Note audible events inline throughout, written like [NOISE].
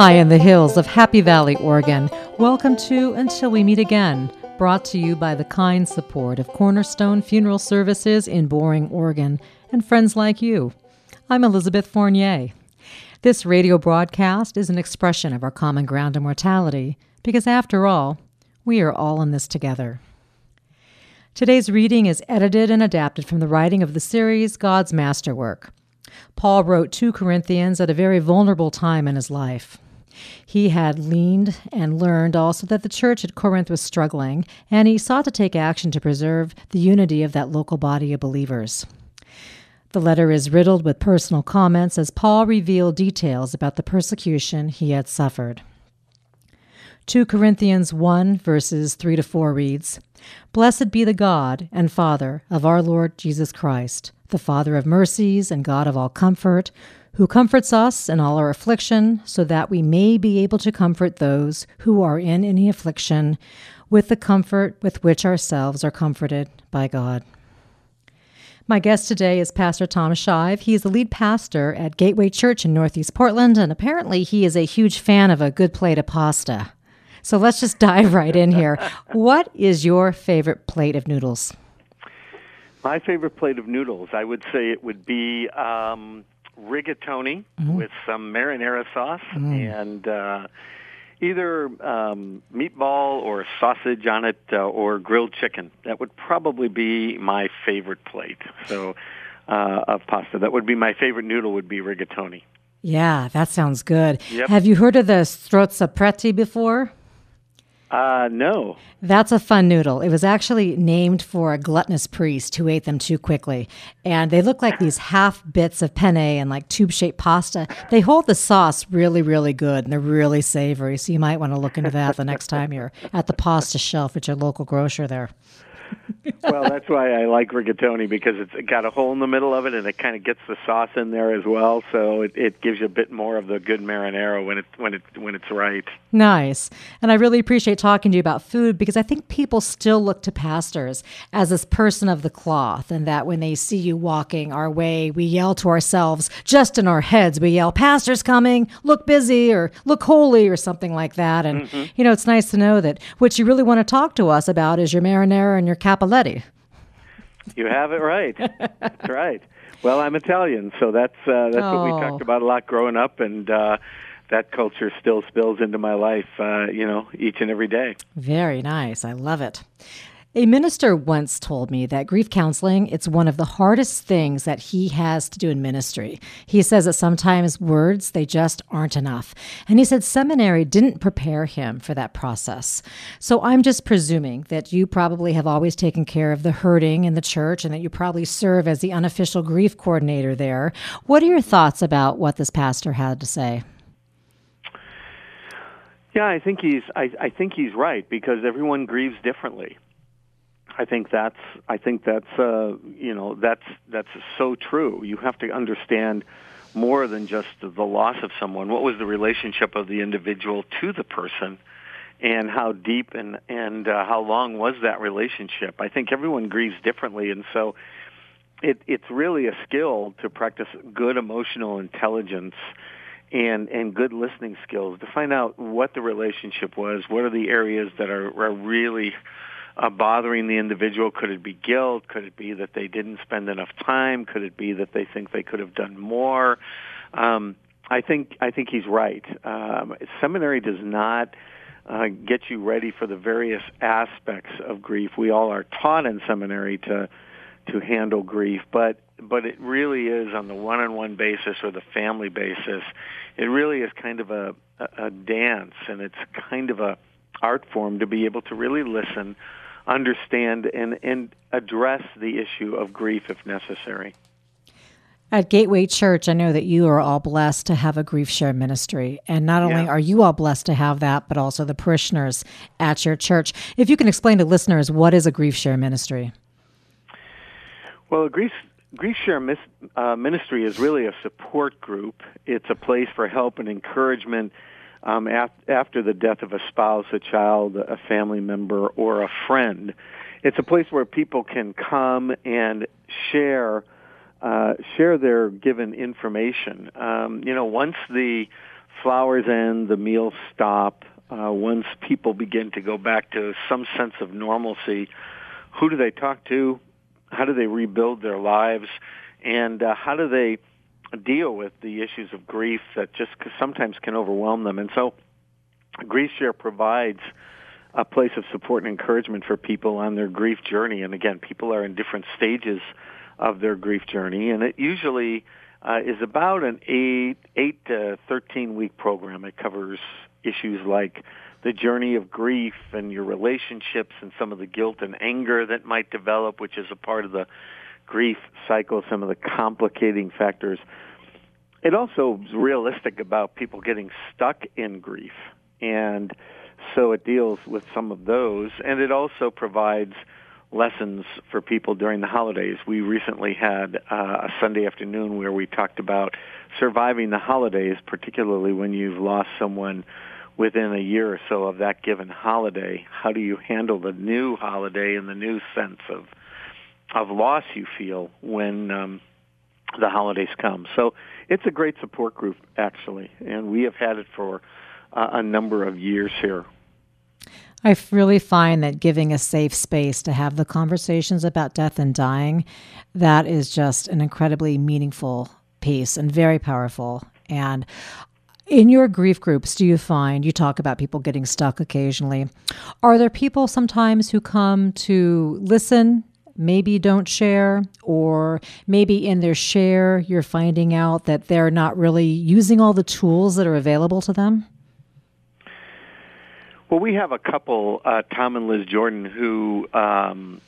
High in the hills of Happy Valley, Oregon, welcome to Until We Meet Again, brought to you by the kind support of Cornerstone Funeral Services in Boring, Oregon, and friends like you. I'm Elizabeth Fournier. This radio broadcast is an expression of our common ground of mortality, because after all, we are all in this together. Today's reading is edited and adapted from the writing of the series God's Masterwork. Paul wrote 2 Corinthians at a very vulnerable time in his life. He had leaned and learned also that the church at Corinth was struggling, and he sought to take action to preserve the unity of that local body of believers. The letter is riddled with personal comments as Paul revealed details about the persecution he had suffered. 2 Corinthians 1, verses 3 to 4 reads Blessed be the God and Father of our Lord Jesus Christ, the Father of mercies and God of all comfort, who comforts us in all our affliction, so that we may be able to comfort those who are in any affliction with the comfort with which ourselves are comforted by God. My guest today is Pastor Tom Shive. He is the lead pastor at Gateway Church in Northeast Portland, and apparently he is a huge fan of a good plate of pasta. So let's just dive right in here. [LAUGHS] what is your favorite plate of noodles? My favorite plate of noodles, I would say it would be um, rigatoni mm-hmm. with some marinara sauce mm. and uh, either um, meatball or sausage on it uh, or grilled chicken. That would probably be my favorite plate. So uh, of pasta. That would be my favorite noodle. Would be rigatoni. Yeah, that sounds good. Yep. Have you heard of the strozzapreti before? Uh, no. That's a fun noodle. It was actually named for a gluttonous priest who ate them too quickly. And they look like these half bits of penne and like tube shaped pasta. They hold the sauce really, really good and they're really savory. So you might want to look into that the next time you're at the pasta shelf at your local grocer there well, that's why I like rigatoni because it's got a hole in the middle of it, and it kind of gets the sauce in there as well. So it, it gives you a bit more of the good marinara when it when it when it's right. Nice, and I really appreciate talking to you about food because I think people still look to pastors as this person of the cloth, and that when they see you walking our way, we yell to ourselves just in our heads. We yell, "Pastor's coming! Look busy!" or "Look holy!" or something like that. And mm-hmm. you know, it's nice to know that what you really want to talk to us about is your marinara and your Cappelletti. You have it right. that's right. Well, I'm Italian, so that's uh, that's oh. what we talked oh. about a lot growing up, and uh, that culture still spills into my life, uh, you know, each and every day. Very nice. I love it. A minister once told me that grief counseling it's one of the hardest things that he has to do in ministry. He says that sometimes words they just aren't enough. And he said seminary didn't prepare him for that process. So I'm just presuming that you probably have always taken care of the hurting in the church and that you probably serve as the unofficial grief coordinator there. What are your thoughts about what this pastor had to say? Yeah, I think he's I, I think he's right because everyone grieves differently. I think that's I think that's uh, you know that's that's so true. You have to understand more than just the loss of someone. What was the relationship of the individual to the person, and how deep and and uh, how long was that relationship? I think everyone grieves differently, and so it, it's really a skill to practice good emotional intelligence and and good listening skills to find out what the relationship was. What are the areas that are, are really uh, bothering the individual? Could it be guilt? Could it be that they didn't spend enough time? Could it be that they think they could have done more? Um, I think I think he's right. Um, seminary does not uh, get you ready for the various aspects of grief. We all are taught in seminary to to handle grief, but but it really is on the one-on-one basis or the family basis. It really is kind of a, a, a dance, and it's kind of a art form to be able to really listen understand and, and address the issue of grief if necessary. At Gateway Church, I know that you are all blessed to have a grief share ministry. And not only yeah. are you all blessed to have that, but also the parishioners at your church. If you can explain to listeners, what is a grief share ministry? Well, a grief, grief share mis, uh, ministry is really a support group. It's a place for help and encouragement um, af- after the death of a spouse, a child, a family member, or a friend. It's a place where people can come and share uh, share their given information. Um, you know, once the flowers end, the meals stop. Uh, once people begin to go back to some sense of normalcy, who do they talk to? How do they rebuild their lives? And uh, how do they deal with the issues of grief that just sometimes can overwhelm them? And so, Grief Share provides a place of support and encouragement for people on their grief journey. And again, people are in different stages of their grief journey, and it usually uh, is about an eight eight to thirteen week program. It covers issues like the journey of grief and your relationships and some of the guilt and anger that might develop, which is a part of the grief cycle, some of the complicating factors. It also is realistic about people getting stuck in grief. And so it deals with some of those. And it also provides lessons for people during the holidays. We recently had uh, a Sunday afternoon where we talked about surviving the holidays, particularly when you've lost someone within a year or so of that given holiday. How do you handle the new holiday and the new sense of of loss you feel when um, the holidays come? So it's a great support group actually, and we have had it for uh, a number of years here. I really find that giving a safe space to have the conversations about death and dying, that is just an incredibly meaningful piece and very powerful. And in your grief groups, do you find you talk about people getting stuck occasionally? Are there people sometimes who come to listen, maybe don't share, or maybe in their share, you're finding out that they're not really using all the tools that are available to them? Well, we have a couple, uh, Tom and Liz Jordan, who um,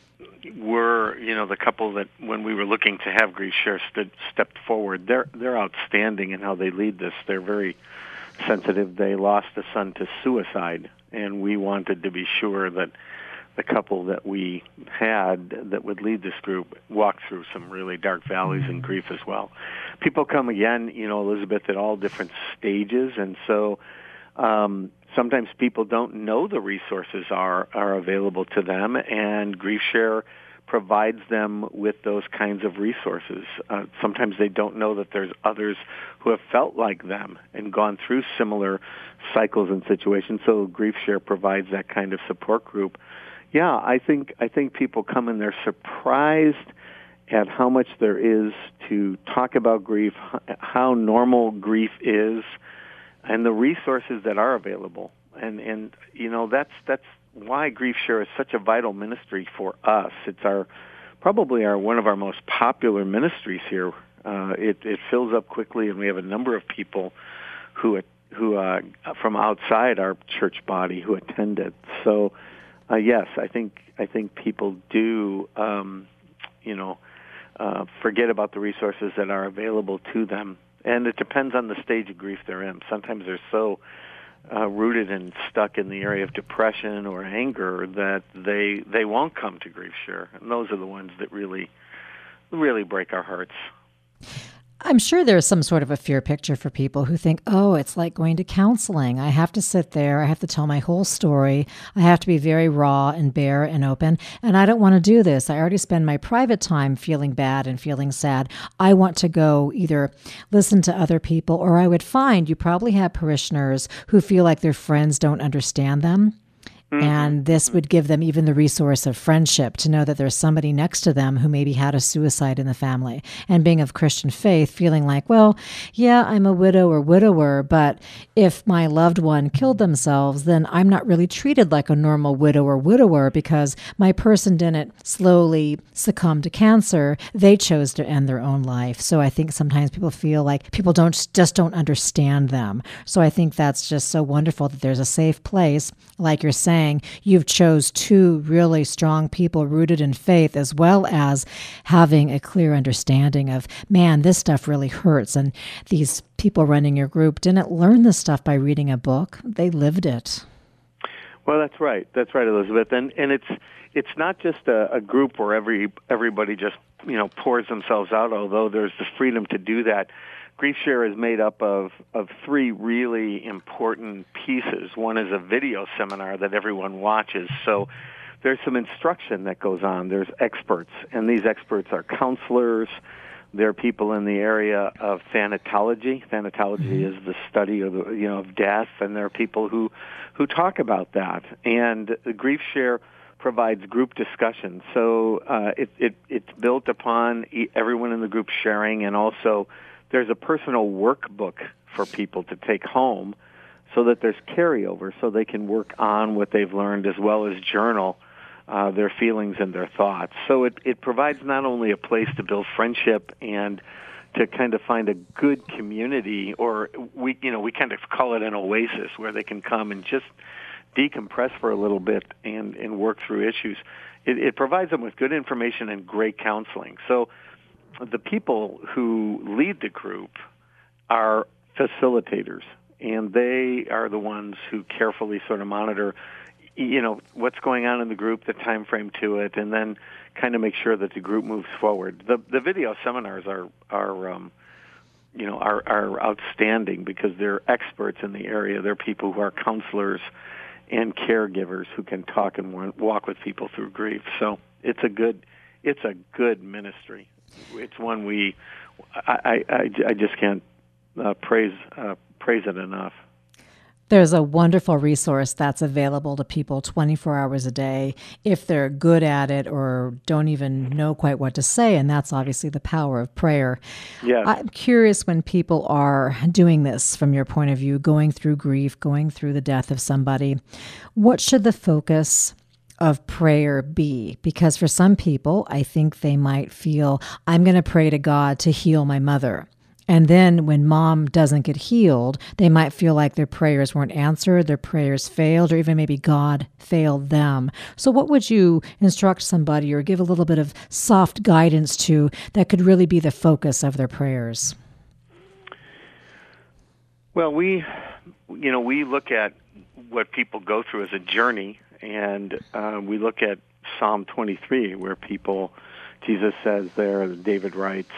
were, you know, the couple that when we were looking to have grief share stood, stepped forward. They're they're outstanding in how they lead this. They're very sensitive. They lost a son to suicide, and we wanted to be sure that the couple that we had that would lead this group walked through some really dark valleys and grief as well. People come again, you know, Elizabeth, at all different stages, and so um, sometimes people don't know the resources are are available to them, and GriefShare provides them with those kinds of resources. Uh, sometimes they don't know that there's others who have felt like them and gone through similar cycles and situations. So GriefShare provides that kind of support group. Yeah, I think I think people come and they're surprised at how much there is to talk about grief, how normal grief is and the resources that are available. And and you know that's that's why Grief Share is such a vital ministry for us. It's our probably our one of our most popular ministries here. Uh, it it fills up quickly, and we have a number of people who who uh, from outside our church body who attend it. So uh, yes, I think I think people do um, you know uh, forget about the resources that are available to them and it depends on the stage of grief they're in. Sometimes they're so uh, rooted and stuck in the area of depression or anger that they they won't come to grief share, and those are the ones that really really break our hearts. I'm sure there's some sort of a fear picture for people who think, oh, it's like going to counseling. I have to sit there. I have to tell my whole story. I have to be very raw and bare and open. And I don't want to do this. I already spend my private time feeling bad and feeling sad. I want to go either listen to other people, or I would find you probably have parishioners who feel like their friends don't understand them. Mm-hmm. And this would give them even the resource of friendship to know that there's somebody next to them who maybe had a suicide in the family. And being of Christian faith, feeling like, well, yeah, I'm a widow or widower, but if my loved one killed themselves, then I'm not really treated like a normal widow or widower because my person didn't slowly succumb to cancer. They chose to end their own life. So I think sometimes people feel like people don't just don't understand them. So I think that's just so wonderful that there's a safe place, like you're saying saying you've chose two really strong people rooted in faith as well as having a clear understanding of man this stuff really hurts. And these people running your group didn't learn this stuff by reading a book. They lived it. Well that's right. That's right elizabeth. And and it's it's not just a, a group where every everybody just you know pours themselves out although there's the freedom to do that Grief Share is made up of, of three really important pieces. One is a video seminar that everyone watches. So there's some instruction that goes on. There's experts, and these experts are counselors, There are people in the area of thanatology. Thanatology mm-hmm. is the study of the, you know of death, and there are people who who talk about that. And the Grief Share provides group discussion, so uh, it, it it's built upon everyone in the group sharing, and also there's a personal workbook for people to take home, so that there's carryover, so they can work on what they've learned as well as journal uh, their feelings and their thoughts. So it, it provides not only a place to build friendship and to kind of find a good community, or we you know we kind of call it an oasis where they can come and just decompress for a little bit and and work through issues. It, it provides them with good information and great counseling. So the people who lead the group are facilitators, and they are the ones who carefully sort of monitor you know what's going on in the group, the time frame to it, and then kind of make sure that the group moves forward. The the video seminars are are um, you know are are outstanding because they're experts in the area. They're people who are counselors and caregivers who can talk and walk with people through grief. So it's a good it's a good ministry. It's one we I I, I just can't uh, praise uh, praise it enough. There's a wonderful resource that's available to people 24 hours a day if they're good at it or don't even know quite what to say. And that's obviously the power of prayer. Yes. I'm curious when people are doing this from your point of view, going through grief, going through the death of somebody, what should the focus of prayer be? Because for some people, I think they might feel, I'm going to pray to God to heal my mother. And then when mom doesn't get healed, they might feel like their prayers weren't answered, their prayers failed, or even maybe God failed them. So, what would you instruct somebody or give a little bit of soft guidance to that could really be the focus of their prayers? Well, we, you know, we look at what people go through as a journey, and uh, we look at Psalm 23, where people, Jesus says there, David writes,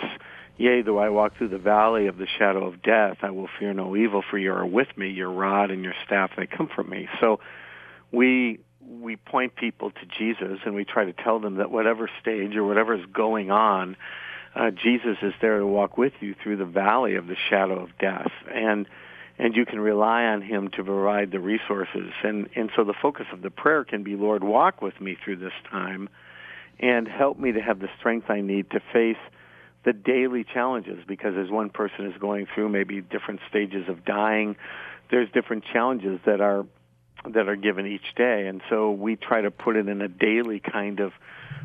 Yea, though I walk through the valley of the shadow of death, I will fear no evil, for you are with me. Your rod and your staff they comfort me. So, we we point people to Jesus, and we try to tell them that whatever stage or whatever is going on, uh, Jesus is there to walk with you through the valley of the shadow of death, and and you can rely on Him to provide the resources. And and so the focus of the prayer can be, Lord, walk with me through this time, and help me to have the strength I need to face the daily challenges because as one person is going through maybe different stages of dying, there's different challenges that are that are given each day. And so we try to put it in a daily kind of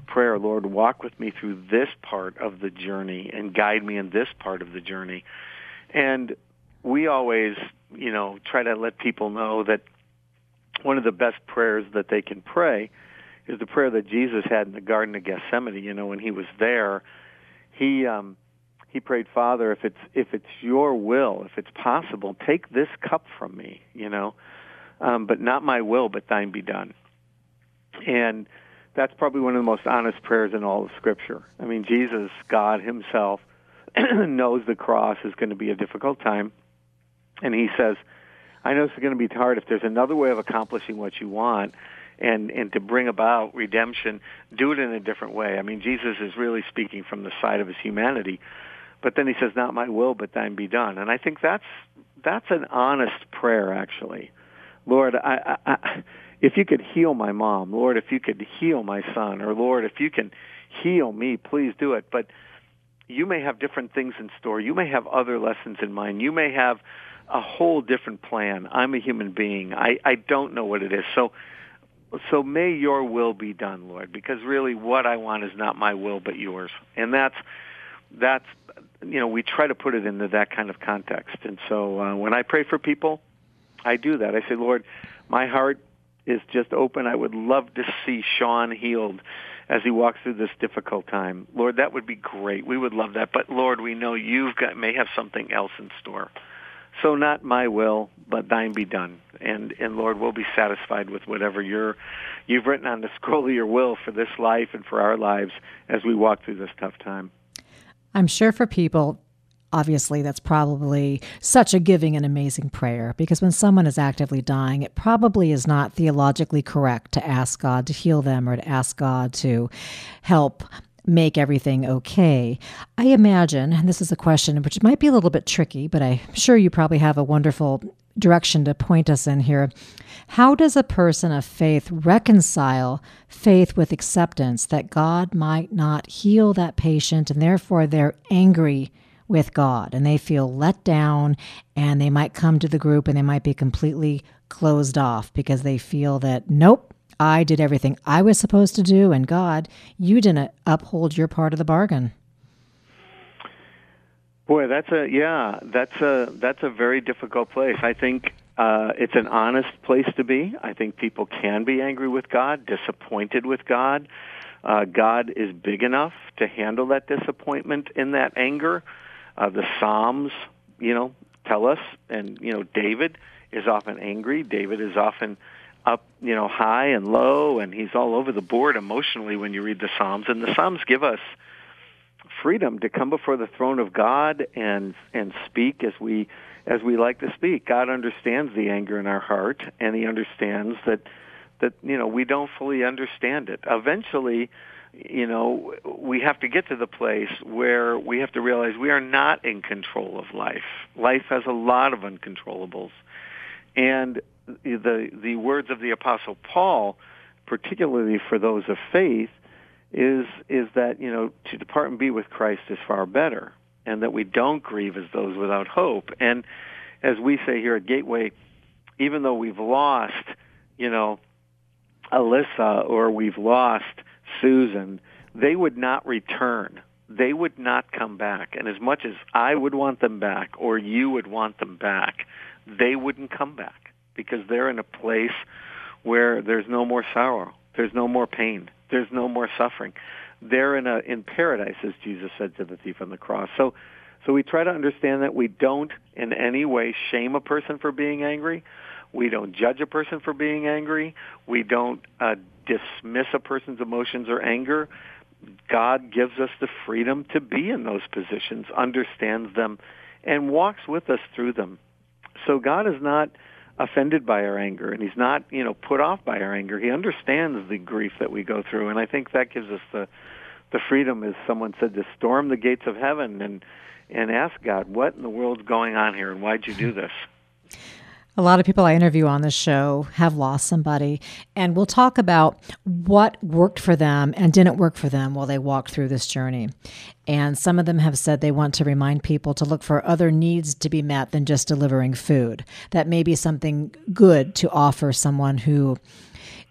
prayer. Lord, walk with me through this part of the journey and guide me in this part of the journey. And we always, you know, try to let people know that one of the best prayers that they can pray is the prayer that Jesus had in the Garden of Gethsemane, you know, when he was there he um, he prayed, Father, if it's if it's your will, if it's possible, take this cup from me, you know, um, but not my will, but thine be done. And that's probably one of the most honest prayers in all of Scripture. I mean, Jesus, God Himself, [CLEARS THROAT] knows the cross is going to be a difficult time, and He says, "I know it's going to be hard. If there's another way of accomplishing what you want." and and to bring about redemption, do it in a different way. I mean, Jesus is really speaking from the side of his humanity, but then he says, "Not my will, but thine be done." And I think that's that's an honest prayer, actually. Lord, I, I, I, if you could heal my mom, Lord, if you could heal my son, or Lord, if you can heal me, please do it. But you may have different things in store. You may have other lessons in mind. You may have a whole different plan. I'm a human being. I, I don't know what it is. So so may your will be done, Lord, because really what I want is not my will but yours. And that's that's you know, we try to put it into that kind of context. And so uh, when I pray for people, I do that. I say, Lord, my heart is just open. I would love to see Sean healed as he walks through this difficult time. Lord, that would be great. We would love that. But Lord, we know you've got may have something else in store. So not my will, but thine be done. And and Lord, we'll be satisfied with whatever you're you've written on the scroll of your will for this life and for our lives as we walk through this tough time. I'm sure for people obviously that's probably such a giving and amazing prayer because when someone is actively dying, it probably is not theologically correct to ask God to heal them or to ask God to help make everything okay. I imagine, and this is a question which might be a little bit tricky, but I'm sure you probably have a wonderful direction to point us in here. How does a person of faith reconcile faith with acceptance that God might not heal that patient and therefore they're angry with God and they feel let down and they might come to the group and they might be completely closed off because they feel that, nope, I did everything I was supposed to do, and God, you didn't uphold your part of the bargain. Boy, that's a yeah, that's a that's a very difficult place. I think uh, it's an honest place to be. I think people can be angry with God, disappointed with God. Uh, God is big enough to handle that disappointment and that anger. Uh, the Psalms, you know, tell us, and you know, David is often angry. David is often up, you know, high and low, and he's all over the board emotionally when you read the Psalms. And the Psalms give us freedom to come before the throne of God and and speak as we as we like to speak. God understands the anger in our heart, and He understands that that you know we don't fully understand it. Eventually, you know, we have to get to the place where we have to realize we are not in control of life. Life has a lot of uncontrollables, and the the words of the apostle Paul, particularly for those of faith, is is that you know to depart and be with Christ is far better, and that we don't grieve as those without hope. And as we say here at Gateway, even though we've lost, you know, Alyssa or we've lost Susan, they would not return. They would not come back. And as much as I would want them back or you would want them back, they wouldn't come back because they're in a place where there's no more sorrow, there's no more pain, there's no more suffering. They're in a in paradise, as Jesus said to the thief on the cross. So, so we try to understand that we don't in any way shame a person for being angry. We don't judge a person for being angry. We don't uh, dismiss a person's emotions or anger. God gives us the freedom to be in those positions, understands them, and walks with us through them. So God is not offended by our anger and he's not you know put off by our anger. He understands the grief that we go through and i think that gives us the the freedom as someone said to storm the gates of heaven and and ask god what in the world's going on here and why'd you do this a lot of people I interview on this show have lost somebody, and we'll talk about what worked for them and didn't work for them while they walked through this journey. And some of them have said they want to remind people to look for other needs to be met than just delivering food. That may be something good to offer someone who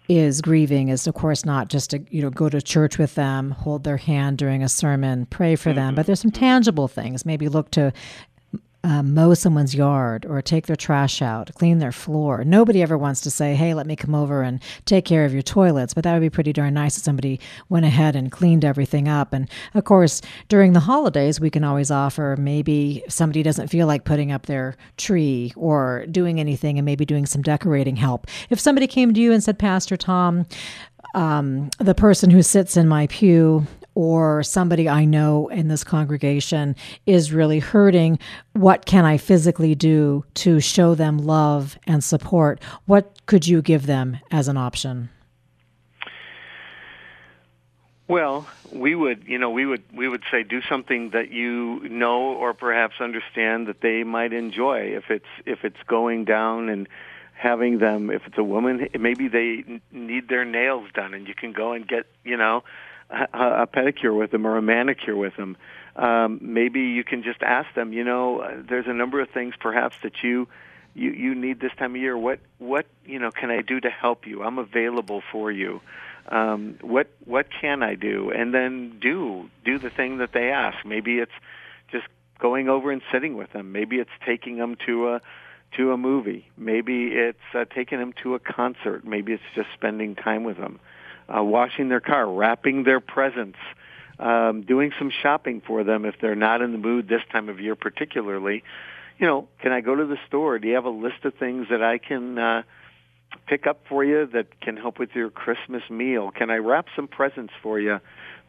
is grieving is of course not just to you know go to church with them hold their hand during a sermon pray for them mm-hmm. but there's some tangible things maybe look to uh, mow someone's yard or take their trash out, clean their floor. Nobody ever wants to say, hey, let me come over and take care of your toilets, but that would be pretty darn nice if somebody went ahead and cleaned everything up. And of course, during the holidays, we can always offer maybe somebody doesn't feel like putting up their tree or doing anything and maybe doing some decorating help. If somebody came to you and said, Pastor Tom, um, the person who sits in my pew or somebody I know in this congregation is really hurting, what can I physically do to show them love and support? What could you give them as an option? Well, we would, you know, we would we would say do something that you know or perhaps understand that they might enjoy. If it's if it's going down and having them, if it's a woman, maybe they need their nails done, and you can go and get, you know, a, a pedicure with them or a manicure with them. Um, maybe you can just ask them. You know, uh, there's a number of things perhaps that you you you need this time of year. What what you know can I do to help you? I'm available for you. Um, what what can I do? And then do do the thing that they ask. Maybe it's just going over and sitting with them. Maybe it's taking them to a to a movie. Maybe it's uh, taking them to a concert. Maybe it's just spending time with them uh, washing their car, wrapping their presents, um, doing some shopping for them if they're not in the mood this time of year particularly. You know, can I go to the store? Do you have a list of things that I can uh, pick up for you that can help with your Christmas meal? Can I wrap some presents for you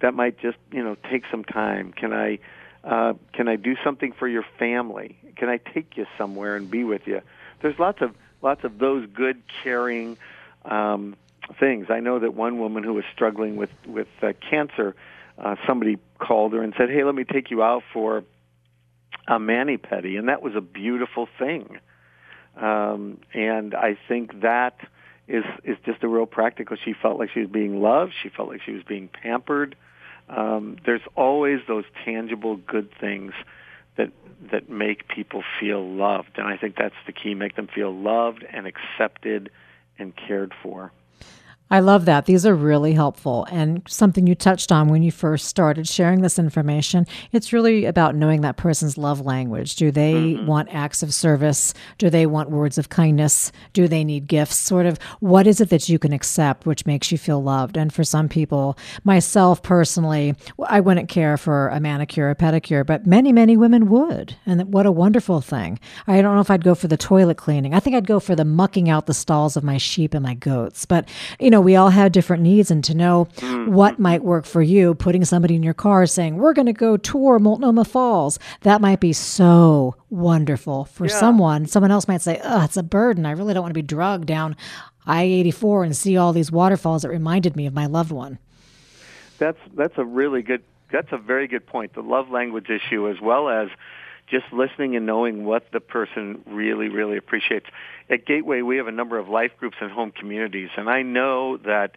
that might just, you know, take some time? Can I uh, can I do something for your family? Can I take you somewhere and be with you? There's lots of lots of those good, caring, um, things. I know that one woman who was struggling with with uh, cancer uh, somebody called her and said, "Hey, let me take you out for a mani pedi," and that was a beautiful thing. Um, and I think that is is just a real practical. She felt like she was being loved. She felt like she was being pampered. Um, there's always those tangible good things that that make people feel loved, and I think that's the key: make them feel loved and accepted and cared for. I love that. These are really helpful and something you touched on when you first started sharing this information. It's really about knowing that person's love language. Do they mm-hmm. want acts of service? Do they want words of kindness? Do they need gifts? Sort of what is it that you can accept which makes you feel loved? And for some people, myself personally, I wouldn't care for a manicure or pedicure, but many, many women would. And what a wonderful thing. I don't know if I'd go for the toilet cleaning. I think I'd go for the mucking out the stalls of my sheep and my goats. But, you know, know, we all have different needs, and to know mm-hmm. what might work for you, putting somebody in your car saying, We're going to go tour Multnomah Falls, that might be so wonderful for yeah. someone. Someone else might say, Oh, it's a burden. I really don't want to be drugged down I 84 and see all these waterfalls that reminded me of my loved one. That's, that's a really good, that's a very good point. The love language issue, as well as just listening and knowing what the person really, really appreciates. At Gateway, we have a number of life groups and home communities, and I know that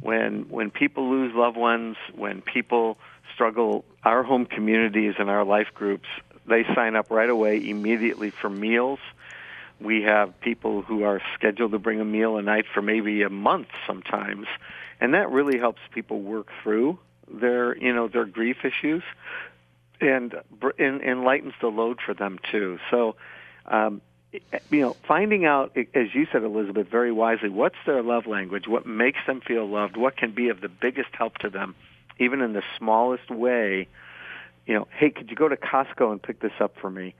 when when people lose loved ones, when people struggle, our home communities and our life groups, they sign up right away immediately for meals. We have people who are scheduled to bring a meal a night for maybe a month sometimes, and that really helps people work through their you know their grief issues and, and enlightens the load for them too. So, um, you know, finding out, as you said, Elizabeth, very wisely, what's their love language, what makes them feel loved, what can be of the biggest help to them, even in the smallest way. You know, hey, could you go to Costco and pick this up for me?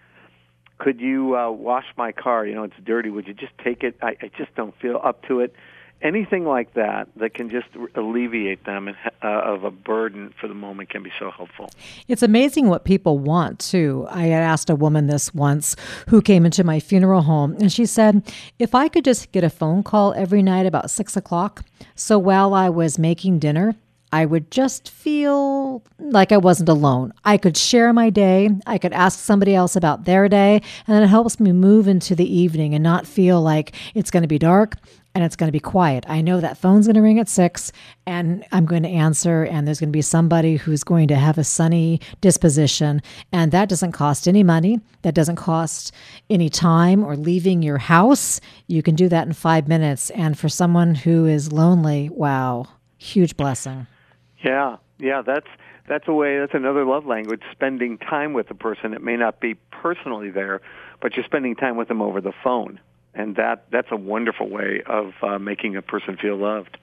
Could you uh, wash my car? You know, it's dirty. Would you just take it? I, I just don't feel up to it anything like that that can just alleviate them uh, of a burden for the moment can be so helpful. It's amazing what people want too. I had asked a woman this once who came into my funeral home, and she said, "If I could just get a phone call every night about six o'clock, so while I was making dinner." I would just feel like I wasn't alone. I could share my day. I could ask somebody else about their day. And it helps me move into the evening and not feel like it's going to be dark and it's going to be quiet. I know that phone's going to ring at six and I'm going to answer, and there's going to be somebody who's going to have a sunny disposition. And that doesn't cost any money, that doesn't cost any time or leaving your house. You can do that in five minutes. And for someone who is lonely, wow, huge blessing. Yeah, yeah, that's. That's a way. That's another love language. Spending time with a person. It may not be personally there, but you're spending time with them over the phone and that that's a wonderful way of uh, making a person feel loved.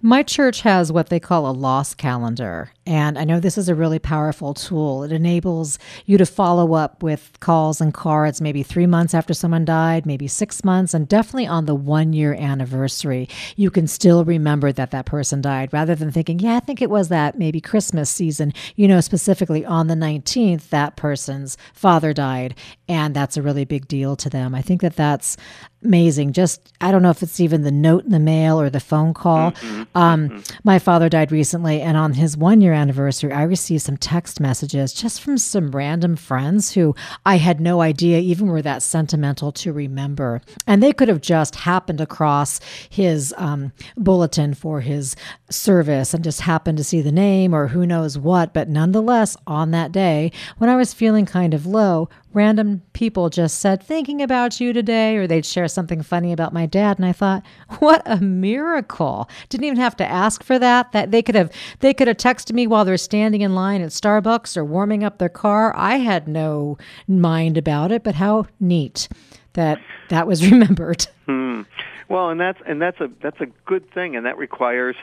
My church has what they call a loss calendar. And I know this is a really powerful tool. It enables you to follow up with calls and cards maybe three months after someone died, maybe six months, and definitely on the one year anniversary. You can still remember that that person died rather than thinking, yeah, I think it was that maybe Christmas season. You know, specifically on the 19th, that person's father died. And that's a really big deal to them. I think that that's amazing. Just, I don't know if it's even the note in the mail or the phone call. Mm-hmm. Um, mm-hmm. My father died recently, and on his one year anniversary, I received some text messages just from some random friends who I had no idea even were that sentimental to remember. And they could have just happened across his um, bulletin for his service and just happened to see the name or who knows what. But nonetheless, on that day, when I was feeling kind of low, random people just said, thinking about you today, or they'd share something funny about my dad. And I thought, what a miracle. Didn't even have to ask for that. That they could have they could have texted me while they're standing in line at Starbucks or warming up their car. I had no mind about it, but how neat that that was [LAUGHS] remembered. Hmm. Well, and that's and that's a that's a good thing, and that requires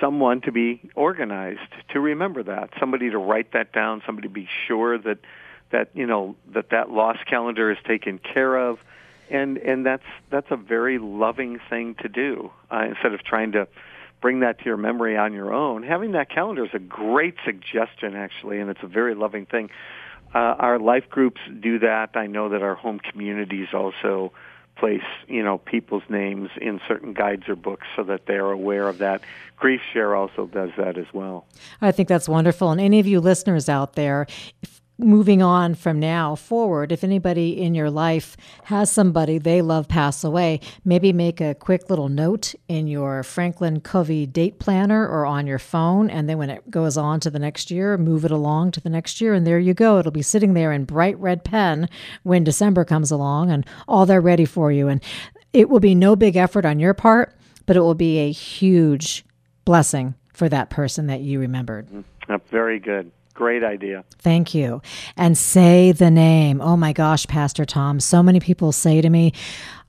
someone to be organized to remember that, somebody to write that down, somebody to be sure that that you know that that loss calendar is taken care of, and and that's that's a very loving thing to do uh, instead of trying to bring that to your memory on your own. Having that calendar is a great suggestion actually, and it's a very loving thing. Uh, our life groups do that. I know that our home communities also place, you know, people's names in certain guides or books so that they are aware of that. Grief Share also does that as well. I think that's wonderful. And any of you listeners out there, moving on from now forward, if anybody in your life has somebody they love pass away, maybe make a quick little note in your Franklin Covey date planner or on your phone. And then when it goes on to the next year, move it along to the next year. And there you go. It'll be sitting there in bright red pen when December comes along and all they're ready for you. And it will be no big effort on your part, but it will be a huge blessing for that person that you remembered. Mm-hmm. Very good. Great idea. Thank you. And say the name. Oh my gosh, Pastor Tom. So many people say to me,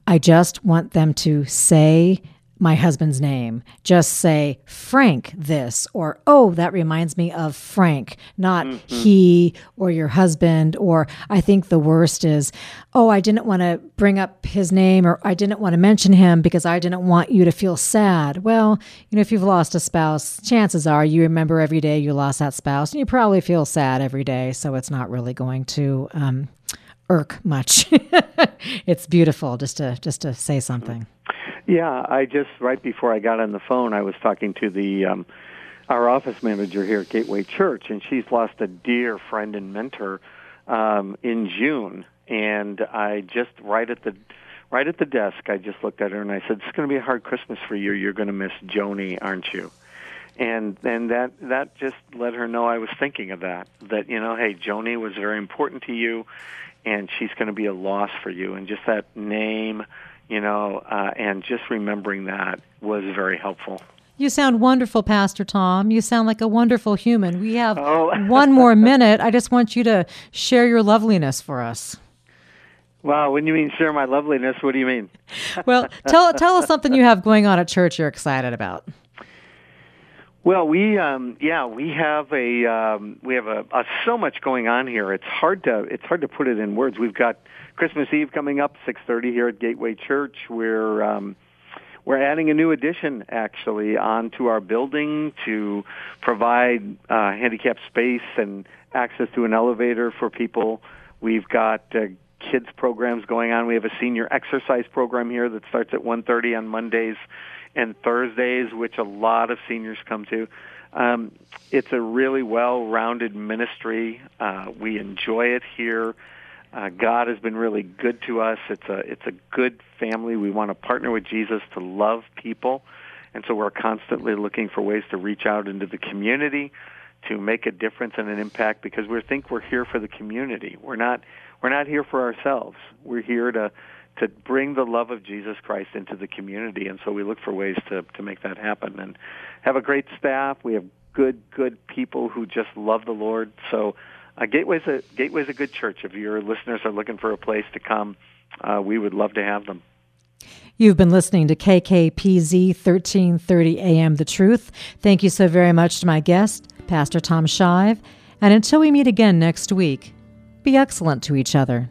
I just want them to say my husband's name. Just say Frank this or oh that reminds me of Frank, not mm-hmm. he or your husband or I think the worst is oh I didn't want to bring up his name or I didn't want to mention him because I didn't want you to feel sad. Well, you know if you've lost a spouse, chances are you remember every day you lost that spouse and you probably feel sad every day, so it's not really going to um, irk much. [LAUGHS] it's beautiful just to just to say something. Yeah, I just right before I got on the phone, I was talking to the um, our office manager here at Gateway Church, and she's lost a dear friend and mentor um, in June. And I just right at the right at the desk, I just looked at her and I said, "It's going to be a hard Christmas for you. You're going to miss Joni, aren't you?" And and that that just let her know I was thinking of that. That you know, hey, Joni was very important to you, and she's going to be a loss for you. And just that name you know, uh, and just remembering that was very helpful. You sound wonderful, Pastor Tom. You sound like a wonderful human. We have oh. [LAUGHS] one more minute. I just want you to share your loveliness for us. Wow, when you mean share my loveliness, what do you mean? [LAUGHS] well, tell tell us something you have going on at church you're excited about. Well, we um, yeah we have a um, we have a, a so much going on here. It's hard to it's hard to put it in words. We've got Christmas Eve coming up, 6:30 here at Gateway Church. We're um, we're adding a new addition actually onto our building to provide uh, handicap space and access to an elevator for people. We've got uh, kids programs going on. We have a senior exercise program here that starts at 1:30 on Mondays and Thursdays, which a lot of seniors come to. Um, it's a really well-rounded ministry. Uh, we enjoy it here. Uh, God has been really good to us. It's a it's a good family. We want to partner with Jesus to love people, and so we're constantly looking for ways to reach out into the community to make a difference and an impact because we think we're here for the community. We're not we're not here for ourselves. We're here to to bring the love of Jesus Christ into the community, and so we look for ways to to make that happen and have a great staff. We have good good people who just love the Lord. So uh, Gateway's a Gateway's a good church. If your listeners are looking for a place to come, uh, we would love to have them. You've been listening to KKPZ 1330 AM The Truth. Thank you so very much to my guest, Pastor Tom Shive. And until we meet again next week, be excellent to each other.